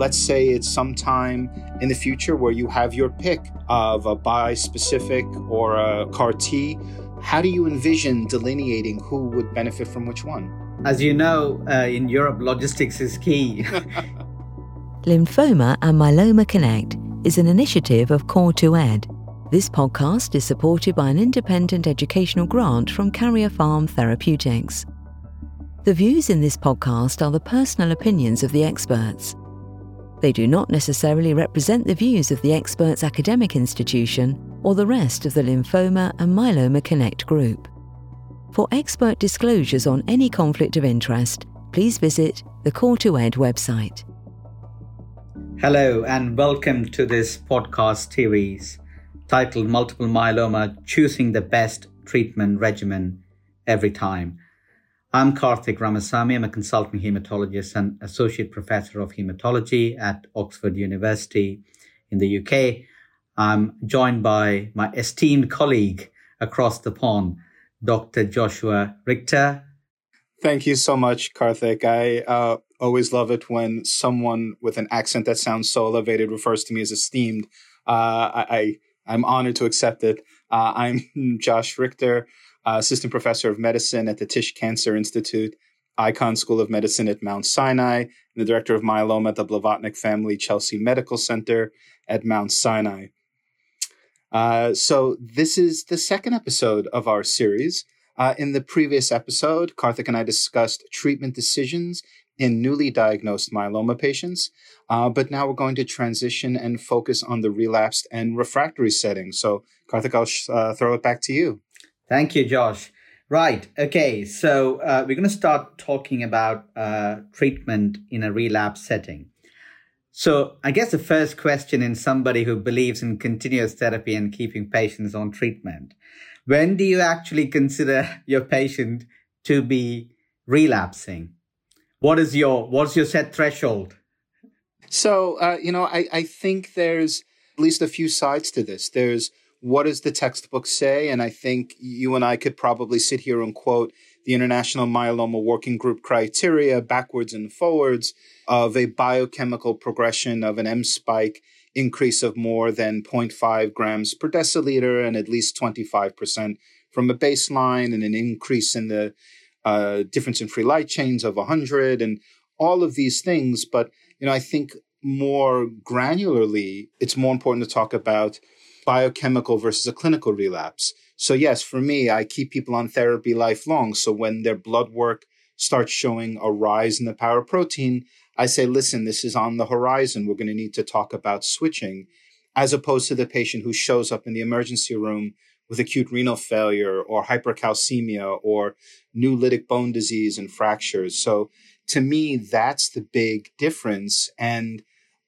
let's say it's sometime in the future where you have your pick of a bi-specific or a CAR T. How do you envision delineating who would benefit from which one? As you know, uh, in Europe, logistics is key. Lymphoma and Myeloma Connect is an initiative of Core2Ed. This podcast is supported by an independent educational grant from Karyopharm Therapeutics. The views in this podcast are the personal opinions of the experts. They do not necessarily represent the views of the expert's academic institution or the rest of the Lymphoma and Myeloma Connect group. For expert disclosures on any conflict of interest, please visit the Core2Ed website. Hello, and welcome to this podcast series titled Multiple Myeloma Choosing the Best Treatment Regimen Every Time. I'm Karthik Ramasamy. I'm a consulting hematologist and associate professor of hematology at Oxford University in the UK. I'm joined by my esteemed colleague across the pond, Dr. Joshua Richter. Thank you so much, Karthik. I uh, always love it when someone with an accent that sounds so elevated refers to me as esteemed. Uh, I, I, am honored to accept it. Uh, I'm Josh Richter uh, assistant professor of medicine at the Tisch Cancer Institute, Icahn School of Medicine at Mount Sinai, and the director of myeloma at the Blavatnik Family Chelsea Medical Center at Mount Sinai. Uh, so, this is the second episode of our series. Uh, in the previous episode, Karthik and I discussed treatment decisions in newly diagnosed myeloma patients. Uh, but now we're going to transition and focus on the relapsed and refractory setting. So, Karthik, I'll sh- uh, throw it back to you. Thank you, Josh. Right. Okay. So uh, we're going to start talking about uh, treatment in a relapse setting. So I guess the first question in somebody who believes in continuous therapy and keeping patients on treatment, when do you actually consider your patient to be relapsing? What is your what's your set threshold? So uh, you know, I, I think there's at least a few sides to this. There's what does the textbook say? And I think you and I could probably sit here and quote the International Myeloma Working Group criteria backwards and forwards of a biochemical progression of an M spike increase of more than 0.5 grams per deciliter and at least 25% from a baseline and an increase in the uh, difference in free light chains of 100 and all of these things. But, you know, I think more granularly, it's more important to talk about biochemical versus a clinical relapse. So, yes, for me, I keep people on therapy lifelong. So, when their blood work starts showing a rise in the paraprotein, I say, listen, this is on the horizon. We're going to need to talk about switching, as opposed to the patient who shows up in the emergency room with acute renal failure or hypercalcemia or new lytic bone disease and fractures. So, to me, that's the big difference. And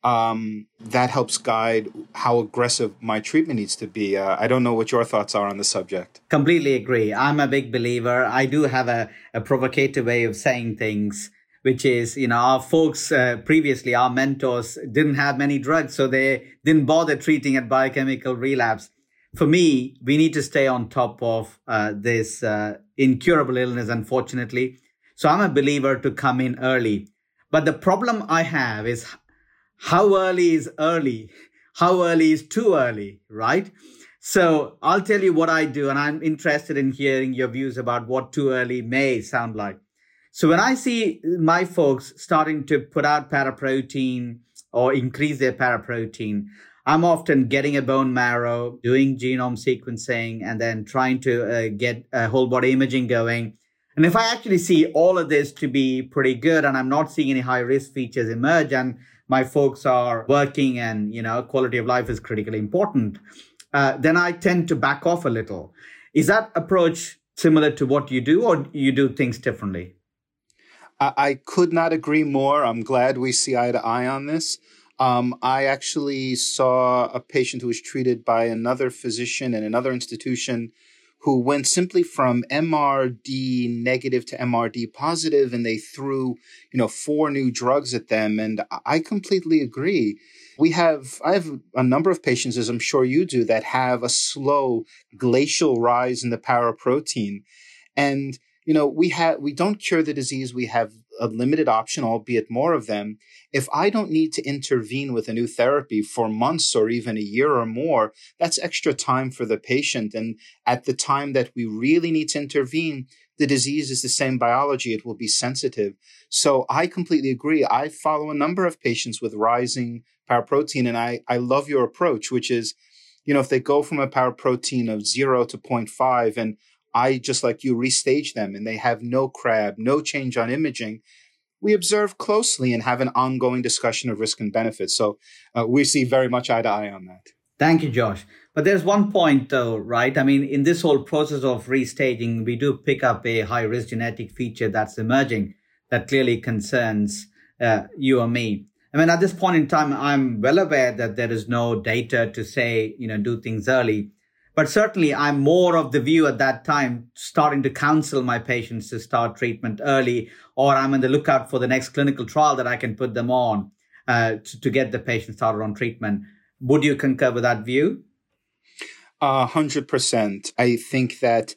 um, that helps guide how aggressive my treatment needs to be. Uh, I don't know what your thoughts are on the subject. Completely agree. I'm a big believer. I do have a, a provocative way of saying things, which is, you know, our folks uh, previously, our mentors didn't have many drugs, so they didn't bother treating at biochemical relapse. For me, we need to stay on top of uh, this uh, incurable illness, unfortunately. So I'm a believer to come in early. But the problem I have is how early is early? How early is too early, right? So I'll tell you what I do, and I'm interested in hearing your views about what too early may sound like. So when I see my folks starting to put out paraprotein or increase their paraprotein, I'm often getting a bone marrow, doing genome sequencing, and then trying to uh, get a whole body imaging going. And if I actually see all of this to be pretty good and I'm not seeing any high risk features emerge and my folks are working and, you know, quality of life is critically important, uh, then I tend to back off a little. Is that approach similar to what you do or you do things differently? I could not agree more. I'm glad we see eye to eye on this. Um, I actually saw a patient who was treated by another physician in another institution who went simply from MRD negative to MRD positive and they threw, you know, four new drugs at them. And I completely agree. We have, I have a number of patients, as I'm sure you do, that have a slow glacial rise in the paraprotein. And, you know, we have, we don't cure the disease. We have a limited option, albeit more of them, if I don't need to intervene with a new therapy for months or even a year or more, that's extra time for the patient. And at the time that we really need to intervene, the disease is the same biology. It will be sensitive. So I completely agree. I follow a number of patients with rising paraprotein, and I, I love your approach, which is, you know, if they go from a paraprotein of zero to 0.5 and I just like you restage them and they have no crab, no change on imaging, we observe closely and have an ongoing discussion of risk and benefits. So uh, we see very much eye to eye on that. Thank you, Josh. But there's one point though, right? I mean, in this whole process of restaging, we do pick up a high risk genetic feature that's emerging that clearly concerns uh, you or me. I mean, at this point in time, I'm well aware that there is no data to say, you know, do things early. But certainly, I'm more of the view at that time, starting to counsel my patients to start treatment early, or I'm on the lookout for the next clinical trial that I can put them on uh, to, to get the patient started on treatment. Would you concur with that view? A hundred percent. I think that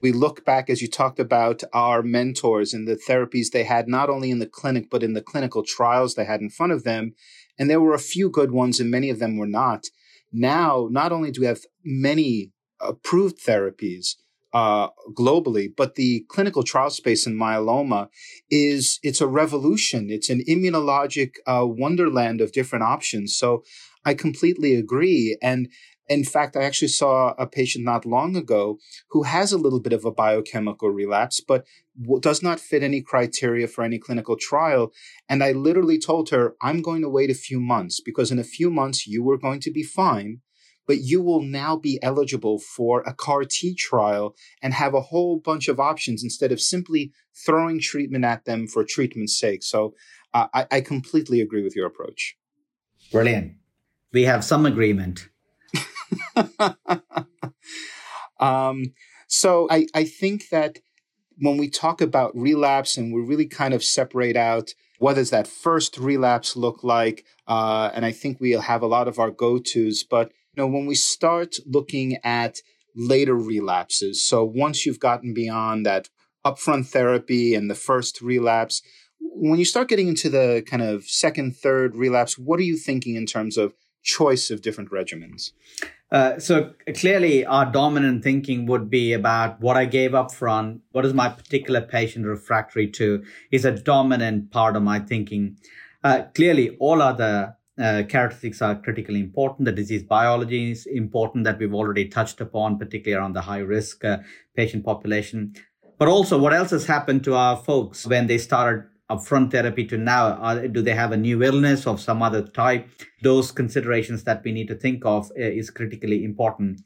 we look back as you talked about our mentors and the therapies they had not only in the clinic but in the clinical trials they had in front of them and there were a few good ones and many of them were not now not only do we have many approved therapies uh, globally, but the clinical trial space in myeloma is it's a revolution. It's an immunologic uh, wonderland of different options. So I completely agree. And in fact, I actually saw a patient not long ago who has a little bit of a biochemical relapse, but does not fit any criteria for any clinical trial. And I literally told her, I'm going to wait a few months because in a few months you were going to be fine, but you will now be eligible for a CAR T trial and have a whole bunch of options instead of simply throwing treatment at them for treatment's sake. So uh, I, I completely agree with your approach. Brilliant. We have some agreement. um, so I, I think that when we talk about relapse and we really kind of separate out what does that first relapse look like, uh, and I think we'll have a lot of our go-tos. But you know, when we start looking at later relapses, so once you've gotten beyond that upfront therapy and the first relapse, when you start getting into the kind of second, third relapse, what are you thinking in terms of choice of different regimens? Uh, so clearly, our dominant thinking would be about what I gave up front. What is my particular patient refractory to? Is a dominant part of my thinking. Uh, clearly, all other uh, characteristics are critically important. The disease biology is important that we've already touched upon, particularly around the high risk uh, patient population. But also, what else has happened to our folks when they started upfront therapy to now? Are, do they have a new illness of some other type? Those considerations that we need to think of uh, is critically important.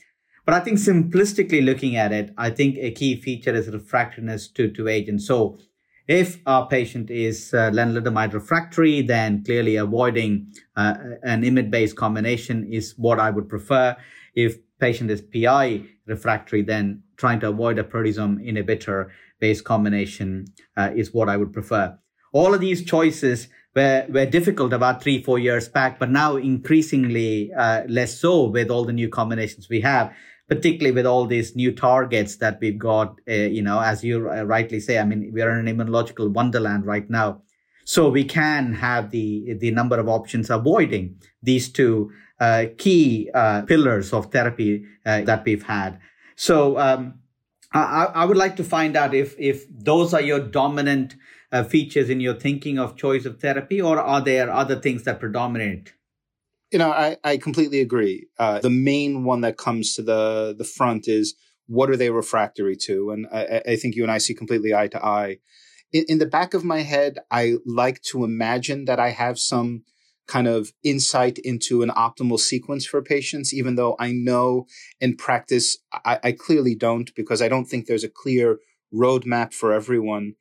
But I think simplistically looking at it, I think a key feature is refractoriness to, to agent. So if our patient is uh, lenalidomide refractory, then clearly avoiding uh, an IMiD-based combination is what I would prefer. If patient is PI refractory, then trying to avoid a proteasome inhibitor based combination uh, is what I would prefer. All of these choices were, were difficult about three, four years back, but now increasingly uh, less so with all the new combinations we have, particularly with all these new targets that we've got. Uh, you know, as you uh, rightly say, I mean, we are in an immunological wonderland right now. So we can have the, the number of options avoiding these two uh, key uh, pillars of therapy uh, that we've had. So, um, I, I would like to find out if, if those are your dominant uh, features in your thinking of choice of therapy, or are there other things that predominate? You know, I, I completely agree. Uh, the main one that comes to the the front is what are they refractory to, and I, I think you and I see completely eye to eye. In, in the back of my head, I like to imagine that I have some kind of insight into an optimal sequence for patients, even though I know in practice I, I clearly don't because I don't think there's a clear roadmap for everyone.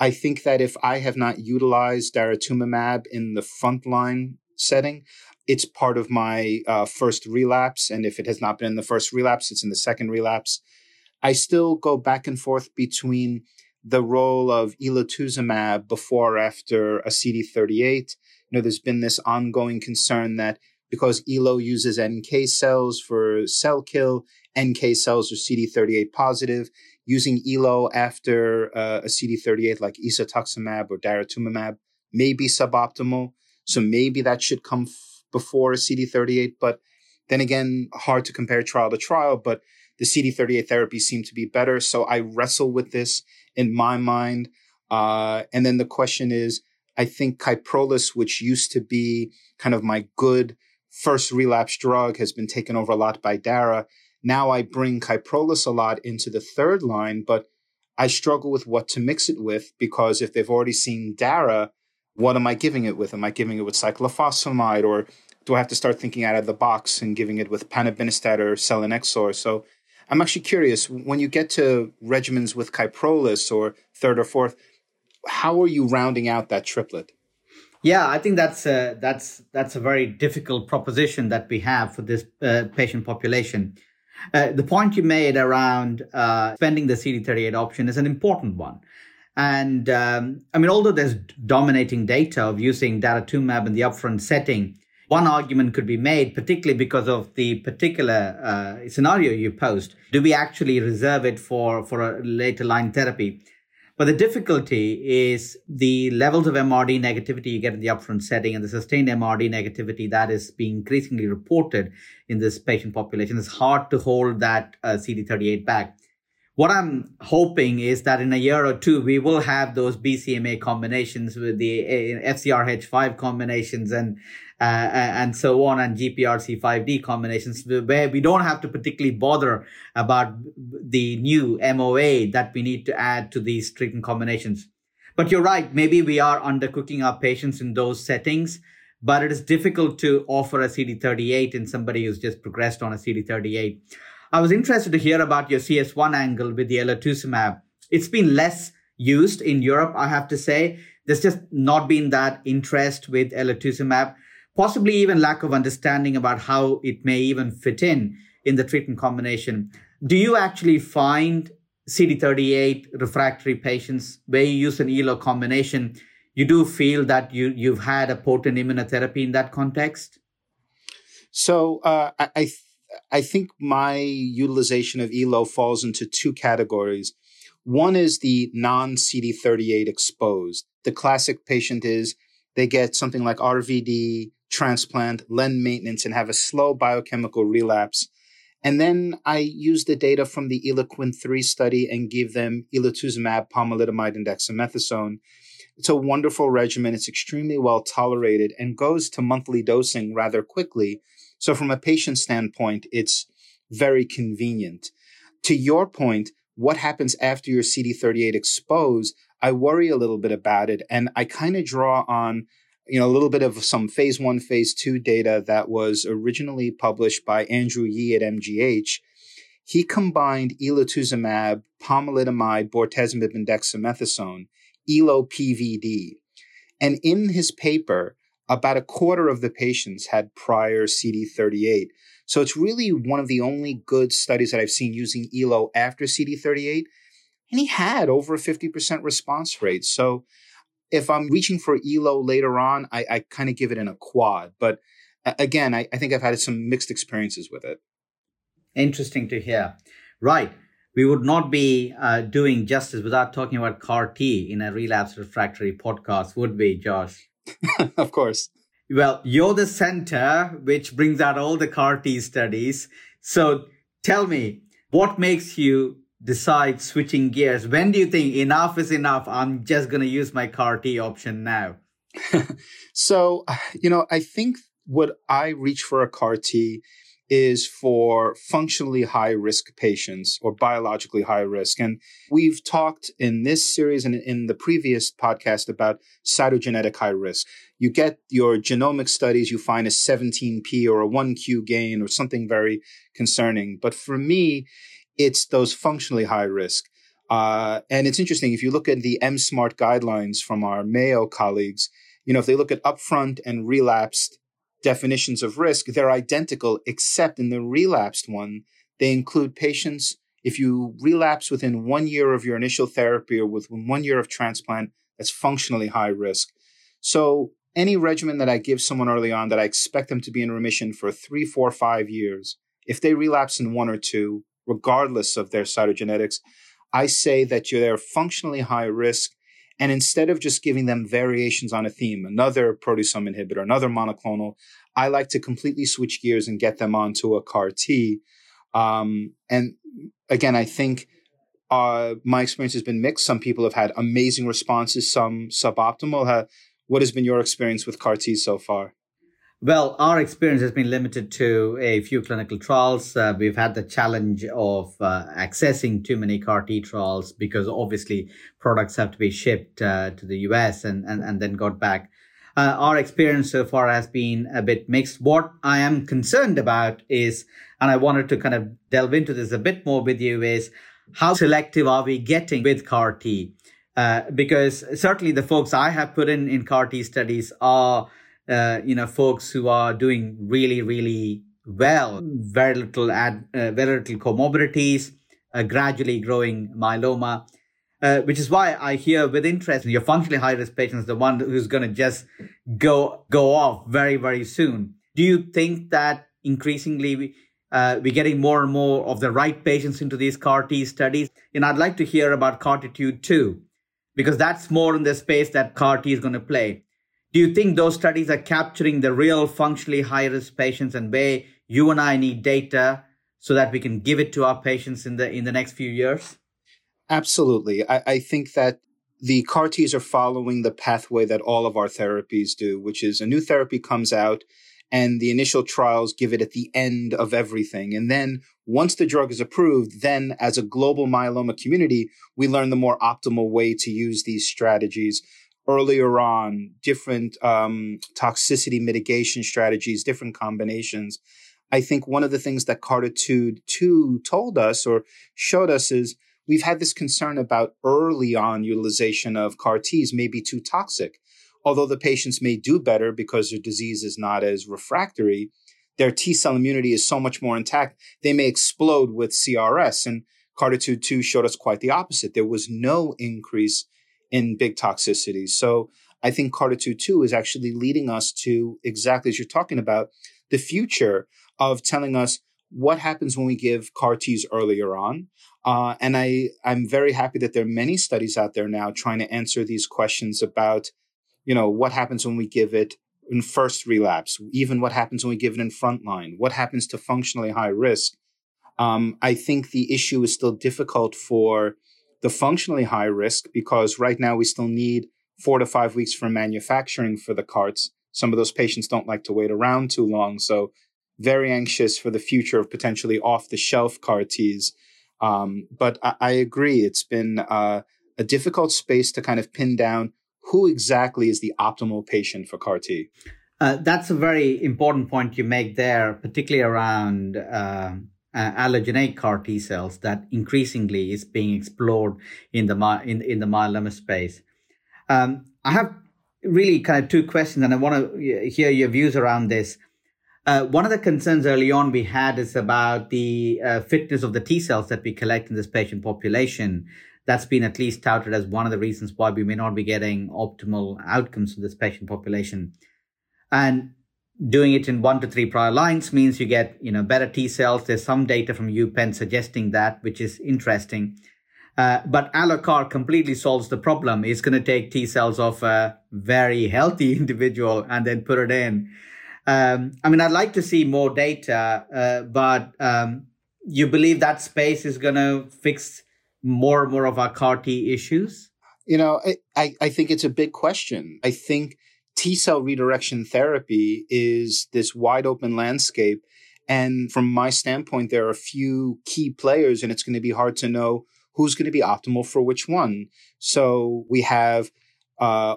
I think that if I have not utilized daratumumab in the frontline setting, it's part of my uh, first relapse. And if it has not been in the first relapse, it's in the second relapse. I still go back and forth between the role of elotuzumab before or after a CD38. You know, there's been this ongoing concern that because ELO uses NK cells for cell kill, NK cells are CD38 positive using ELO after uh, a CD38 like isatuximab or daratumumab may be suboptimal. So maybe that should come f- before a CD38. But then again, hard to compare trial to trial, but the CD38 therapies seem to be better. So I wrestle with this in my mind. Uh, and then the question is, I think Kyprolis, which used to be kind of my good first relapse drug, has been taken over a lot by Dara. Now I bring Kyprolis a lot into the third line, but I struggle with what to mix it with because if they've already seen Dara, what am I giving it with? Am I giving it with cyclophosphamide or do I have to start thinking out of the box and giving it with panobinostat or selinexor? So I'm actually curious when you get to regimens with Kyprolis or third or fourth, how are you rounding out that triplet? Yeah, I think that's a, that's that's a very difficult proposition that we have for this uh, patient population. Uh, the point you made around uh, spending the CD38 option is an important one. And um, I mean, although there's dominating data of using daratumumab in the upfront setting, one argument could be made, particularly because of the particular uh, scenario you posed. Do we actually reserve it for, for a later line therapy? But the difficulty is the levels of MRD negativity you get in the upfront setting and the sustained MRD negativity that is being increasingly reported in this patient population. It's hard to hold that uh, CD38 back what I'm hoping is that in a year or two, we will have those BCMA combinations with the uh, FCRH5 combinations and Uh, uh, and so on, and GPRC5D combinations, where we don't have to particularly bother about the new MOA that we need to add to these treatment combinations. But you're right, maybe we are undercooking our patients in those settings, but it is difficult to offer a CD38 in somebody who's just progressed on a CD38. I was interested to hear about your CS1 angle with the elotuzumab. It's been less used in Europe, I have to say. There's just not been that interest with elotuzumab, possibly even lack of understanding about how it may even fit in in the treatment combination. Do you actually find CD38 refractory patients where you use an ELO combination, you do feel that you, you've had a potent immunotherapy in that context? So uh, I, I I think my utilization of ELO falls into two categories. One is the non CD38 exposed. The classic patient is they get something like RVD, transplant, LEN maintenance, and have a slow biochemical relapse. And then I use the data from the ELOQUENT 3 study and give them elotuzumab, pomalidomide, and dexamethasone. It's a wonderful regimen. It's extremely well tolerated and goes to monthly dosing rather quickly so from a patient standpoint, it's very convenient. To your point, what happens after your CD38 exposed? I worry a little bit about it. And I kind of draw on, you know, a little bit of some phase one, phase two data that was originally published by Andrew Yee at MGH. He combined elotuzumab, pomalidomide, bortezomib, and dexamethasone, ELO PVD. And in his paper, about a quarter of the patients had prior CD38. So it's really one of the only good studies that I've seen using ELO after CD38. And he had over a 50% response rate. So if I'm reaching for ELO later on, I, I kind of give it in a quad. But again, I, I think I've had some mixed experiences with it. Interesting to hear. Right. We would not be uh, doing justice without talking about CAR T in a relapse refractory podcast, would we, Josh? of course. Well, you're the center which brings out all the CAR T studies. So tell me, what makes you decide switching gears? When do you think enough is enough? I'm just going to use my CAR T option now. so, you know, I think what I reach for a CAR T is for functionally high risk patients or biologically high risk. And we've talked in this series and in the previous podcast about cytogenetic high risk. You get your genomic studies, you find a 17p or a 1q gain or something very concerning. But for me, it's those functionally high risk. Uh, and it's interesting if you look at the MSMART guidelines from our Mayo colleagues, you know, if they look at upfront and relapsed definitions of risk, they're identical, except in the relapsed one, they include patients. If you relapse within one year of your initial therapy or within one year of transplant, that's functionally high risk. So any regimen that I give someone early on that I expect them to be in remission for three, four, five years, if they relapse in one or two, regardless of their cytogenetics, I say that they're functionally high risk. And instead of just giving them variations on a theme, another proteasome inhibitor, another monoclonal, I like to completely switch gears and get them onto a CAR T. Um, and again, I think uh, my experience has been mixed. Some people have had amazing responses, some suboptimal. what has been your experience with CAR T so far? Well, our experience has been limited to a few clinical trials. Uh, we've had the challenge of uh, accessing too many CAR T trials because obviously products have to be shipped uh, to the US and, and, and then got back. Uh, our experience so far has been a bit mixed. What I am concerned about is, and I wanted to kind of delve into this a bit more with you, is how selective are we getting with CAR T? Uh, because certainly the folks I have put in in CAR T studies are uh, you know, folks who are doing really, really well, very little ad, uh, very little comorbidities, uh, gradually growing myeloma. Uh, which is why I hear with interest your functionally high risk patients, the one who's going to just go go off very very soon. Do you think that increasingly uh, we're getting more and more of the right patients into these CAR T studies? And I'd like to hear about CARTITUDE 2, because that's more in the space that CAR T is going to play. Do you think those studies are capturing the real functionally high risk patients and where you and I need data so that we can give it to our patients in the in the next few years? Absolutely. I, I think that the CAR Ts are following the pathway that all of our therapies do, which is a new therapy comes out and the initial trials give it at the end of everything. And then once the drug is approved, then as a global myeloma community, we learn the more optimal way to use these strategies earlier on, different um, toxicity mitigation strategies, different combinations. I think one of the things that CARTITUDE 2 told us or showed us is we've had this concern about early on utilization of CAR Ts may be too toxic. Although the patients may do better because their disease is not as refractory, their T cell immunity is so much more intact, they may explode with CRS. And CARTITUDE 2 showed us quite the opposite. There was no increase in big toxicities. So I think CARTITUDE 2 is actually leading us to exactly as you're talking about the future of telling us what happens when we give CAR Ts earlier on. Uh, and I, I'm very happy that there are many studies out there now trying to answer these questions about, you know, what happens when we give it in first relapse, even what happens when we give it in frontline, what happens to functionally high risk. Um, I think the issue is still difficult for the functionally high risk because right now we still need four to five weeks for manufacturing for the carts. Some of those patients don't like to wait around too long. So very anxious for the future of potentially off the shelf CAR Ts. Um, but I, I, agree. It's been uh, a difficult space to kind of pin down who exactly is the optimal patient for CAR T. Uh, that's a very important point you make there, particularly around uh, uh, allogeneic CAR T cells that increasingly is being explored in the my, in in the myeloma space. Um, I have really kind of two questions, and I want to hear your views around this. Uh, one of the concerns early on we had is about the uh, fitness of the T cells that we collect in this patient population. That's been at least touted as one of the reasons why we may not be getting optimal outcomes in this patient population. And doing it in one to three prior lines means you get you know better T cells. There's some data from UPenn suggesting that, which is interesting. Uh, but alloCAR completely solves the problem. It's going to take T cells of a very healthy individual and then put it in. Um, I mean, I'd like to see more data, uh, but um, you believe that space is going to fix more and more of our CAR T issues? You know, I, I, I think it's a big question. I think T cell redirection therapy is this wide open landscape. And from my standpoint, there are a few key players, and it's going to be hard to know who's going to be optimal for which one. So we have uh,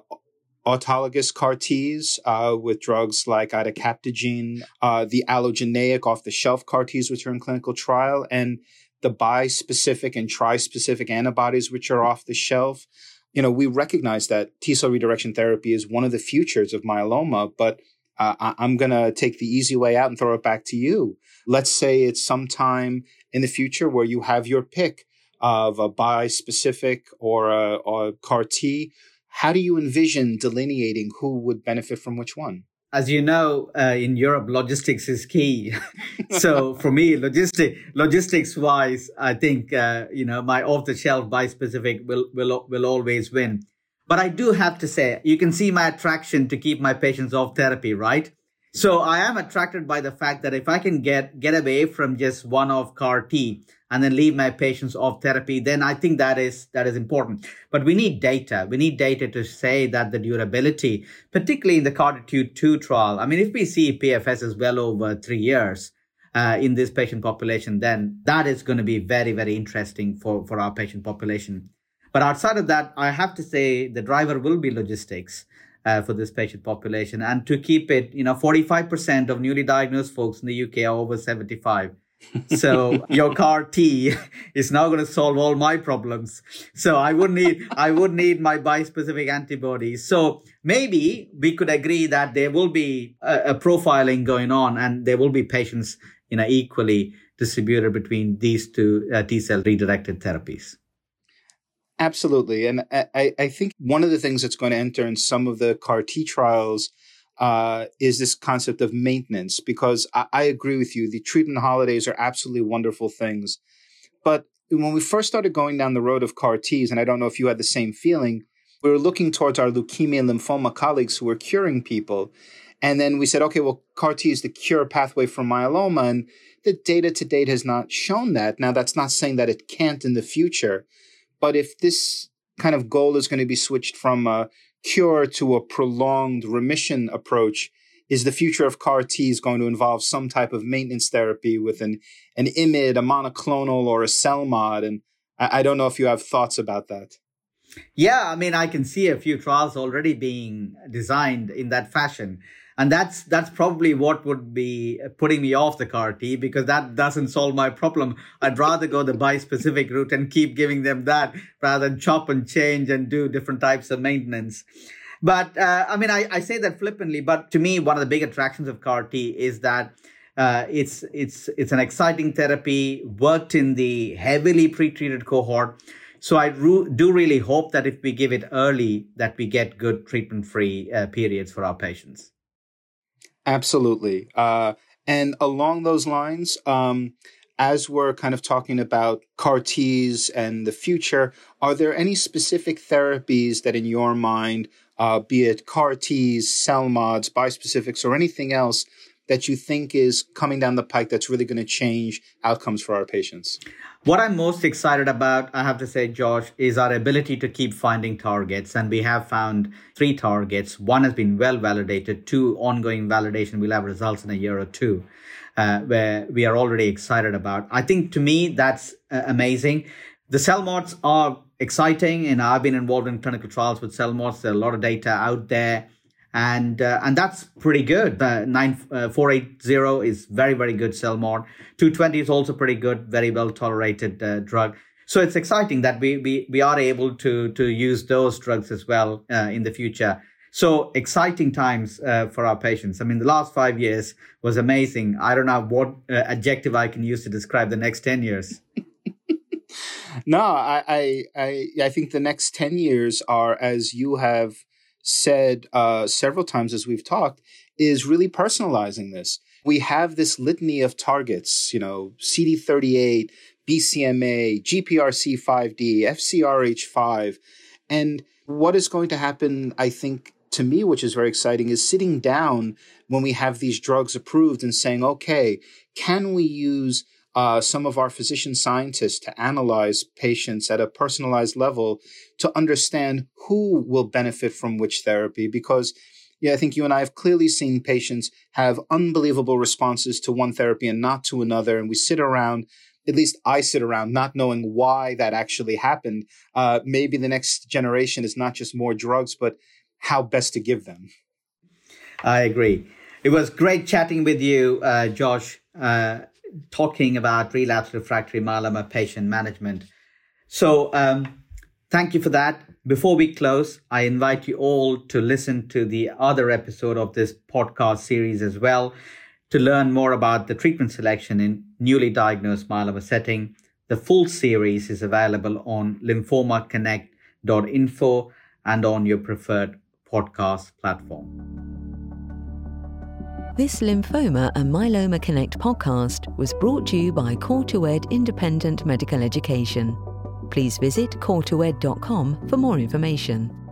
autologous CAR Ts uh, with drugs like idecabtagene, uh, the allogeneic off the shelf CAR Ts, which are in clinical trial, and the bispecific and trispecific antibodies, which are off the shelf you know, we recognize that T cell redirection therapy is one of the futures of myeloma, but uh, I- am going to take the easy way out and throw it back to you. Let's say it's sometime in the future where you have your pick of a bispecific or a, or a CAR T. How do you envision delineating who would benefit from which one? As you know, uh, in Europe, logistics is key. so for me, logistic logistics wise, I think uh, you know my off the shelf bispecific will will will always win. But I do have to say, you can see my attraction to keep my patients off therapy, right? So I am attracted by the fact that if I can get get away from just one off CAR T and then leave my patients off therapy, then I think that is that is important. But we need data. We need data to say that the durability, particularly in the CARTITUDE 2 trial, I mean, if we see PFS is well over three years uh, in this patient population, then that is going to be very, very interesting for, for our patient population. But outside of that, I have to say the driver will be logistics uh, for this patient population. And to keep it, you know, 45% of newly diagnosed folks in the UK are over 75. so your CAR T is now going to solve all my problems. So I would need I would need my bispecific antibodies. So maybe we could agree that there will be a, a profiling going on, and there will be patients you know equally distributed between these two uh, T cell redirected therapies. Absolutely. And I, I think one of the things that's going to enter in some of the CAR T trials uh, is this concept of maintenance, because I, I agree with you. The treatment holidays are absolutely wonderful things. But when we first started going down the road of CAR Ts, and I don't know if you had the same feeling, we were looking towards our leukemia and lymphoma colleagues who were curing people. And then we said, okay, well, CAR T is the cure pathway for myeloma. And the data to date has not shown that. Now, that's not saying that it can't in the future. But if this kind of goal is going to be switched from a cure to a prolonged remission approach, is the future of CAR T is going to involve some type of maintenance therapy with an, an IMID, a monoclonal, or a CELMoD? And I, I don't know if you have thoughts about that. Yeah, I mean, I can see a few trials already being designed in that fashion and that's that's probably what would be putting me off the CAR T because that doesn't solve my problem. I'd rather go the bi-specific route and keep giving them that rather than chop and change and do different types of maintenance. But uh, I mean, I, I say that flippantly, but to me, one of the big attractions of CAR T is that uh, it's it's it's an exciting therapy worked in the heavily pretreated cohort. So I do really hope that if we give it early, that we get good treatment-free uh, periods for our patients. Absolutely. Uh, and along those lines, um, as we're kind of talking about CAR Ts and the future, are there any specific therapies that, in your mind, uh, be it CAR Ts, CELMoDs, bispecifics, or anything else, that you think is coming down the pike that's really going to change outcomes for our patients? What I'm most excited about, I have to say, Josh, is our ability to keep finding targets. And we have found three targets. One has been well validated, two ongoing validation. We'll have results in a year or two. Uh, where we are already excited about. I think to me, that's uh, amazing. The CELMoDs are exciting and I've been involved in clinical trials with CELMoDs. There's a lot of data out there and uh, and that's pretty good. The nine uh, four eight zero is very very good CELMoD. Two twenty is also pretty good, very well tolerated uh, drug. So it's exciting that we we we are able to to use those drugs as well uh, in the future. So exciting times uh, for our patients. I mean, the last five years was amazing. I don't know what uh, adjective I can use to describe the next ten years. no, I, I I I think the next ten years are as you have said uh, several times as we've talked is really personalizing this. We have this litany of targets, you know, CD38, BCMA, GPRC5D, FCRH5. And what is going to happen, I think, to me, which is very exciting, is sitting down when we have these drugs approved and saying, okay, can we use uh, some of our physician scientists to analyze patients at a personalized level to understand who will benefit from which therapy. Because, yeah, I think you and I have clearly seen patients have unbelievable responses to one therapy and not to another. And we sit around at least I sit around not knowing why that actually happened. Uh, maybe the next generation is not just more drugs, but how best to give them. I agree. It was great chatting with you, uh, Josh. Uh, talking about relapse refractory myeloma patient management. So, um, thank you for that. Before we close, I invite you all to listen to the other episode of this podcast series as well to learn more about the treatment selection in newly diagnosed myeloma setting. The full series is available on lymphomaconnect.info and on your preferred podcast platform. This Lymphoma and Myeloma Connect podcast was brought to you by Core2Ed Independent Medical Education. Please visit core2ed.com for more information.